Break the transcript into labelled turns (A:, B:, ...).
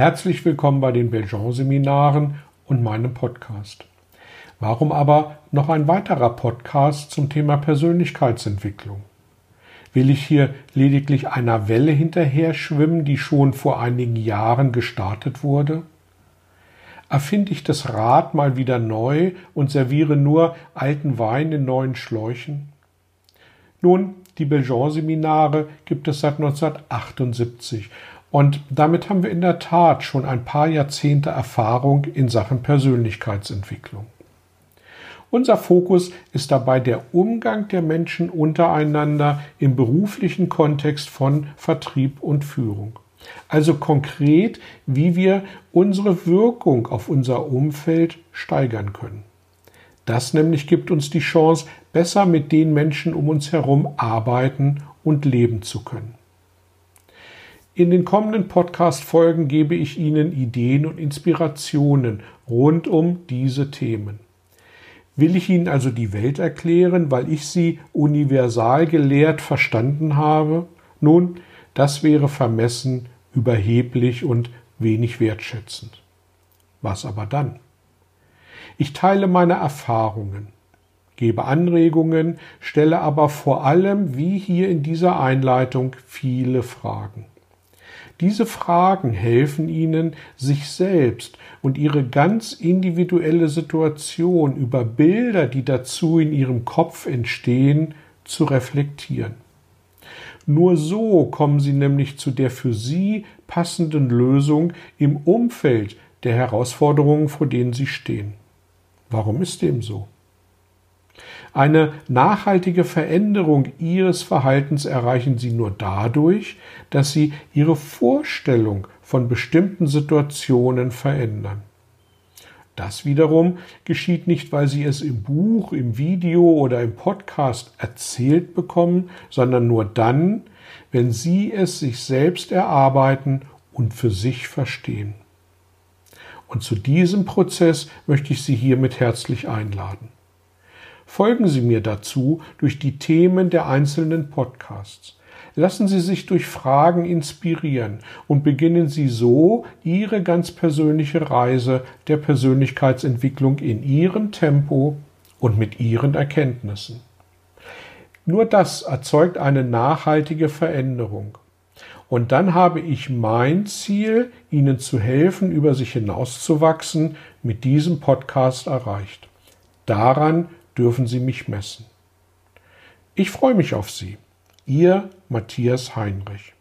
A: Herzlich willkommen bei den Belgian-Seminaren und meinem Podcast. Warum aber noch ein weiterer Podcast zum Thema Persönlichkeitsentwicklung? Will ich hier lediglich einer Welle hinterher schwimmen, die schon vor einigen Jahren gestartet wurde? Erfinde ich das Rad mal wieder neu und serviere nur alten Wein in neuen Schläuchen? Nun, die Belgian-Seminare gibt es seit 1978 und damit haben wir in der Tat schon ein paar Jahrzehnte Erfahrung in Sachen Persönlichkeitsentwicklung. Unser Fokus ist dabei der Umgang der Menschen untereinander im beruflichen Kontext von Vertrieb und Führung. Also konkret, wie wir unsere Wirkung auf unser Umfeld steigern können. Das nämlich gibt uns die Chance, besser mit den Menschen um uns herum arbeiten und leben zu können. In den kommenden Podcast-Folgen gebe ich Ihnen Ideen und Inspirationen rund um diese Themen. Will ich Ihnen also die Welt erklären, weil ich sie universal gelehrt verstanden habe? Nun, das wäre vermessen, überheblich und wenig wertschätzend. Was aber dann? Ich teile meine Erfahrungen, gebe Anregungen, stelle aber vor allem, wie hier in dieser Einleitung, viele Fragen. Diese Fragen helfen Ihnen, sich selbst und Ihre ganz individuelle Situation über Bilder, die dazu in Ihrem Kopf entstehen, zu reflektieren. Nur so kommen Sie nämlich zu der für Sie passenden Lösung im Umfeld der Herausforderungen, vor denen Sie stehen. Warum ist dem so? Eine nachhaltige Veränderung ihres Verhaltens erreichen sie nur dadurch, dass sie ihre Vorstellung von bestimmten Situationen verändern. Das wiederum geschieht nicht, weil sie es im Buch, im Video oder im Podcast erzählt bekommen, sondern nur dann, wenn sie es sich selbst erarbeiten und für sich verstehen. Und zu diesem Prozess möchte ich Sie hiermit herzlich einladen. Folgen Sie mir dazu durch die Themen der einzelnen Podcasts. Lassen Sie sich durch Fragen inspirieren und beginnen Sie so Ihre ganz persönliche Reise der Persönlichkeitsentwicklung in Ihrem Tempo und mit Ihren Erkenntnissen. Nur das erzeugt eine nachhaltige Veränderung. Und dann habe ich mein Ziel, Ihnen zu helfen, über sich hinauszuwachsen, mit diesem Podcast erreicht. Daran dürfen Sie mich messen. Ich freue mich auf Sie. Ihr Matthias Heinrich.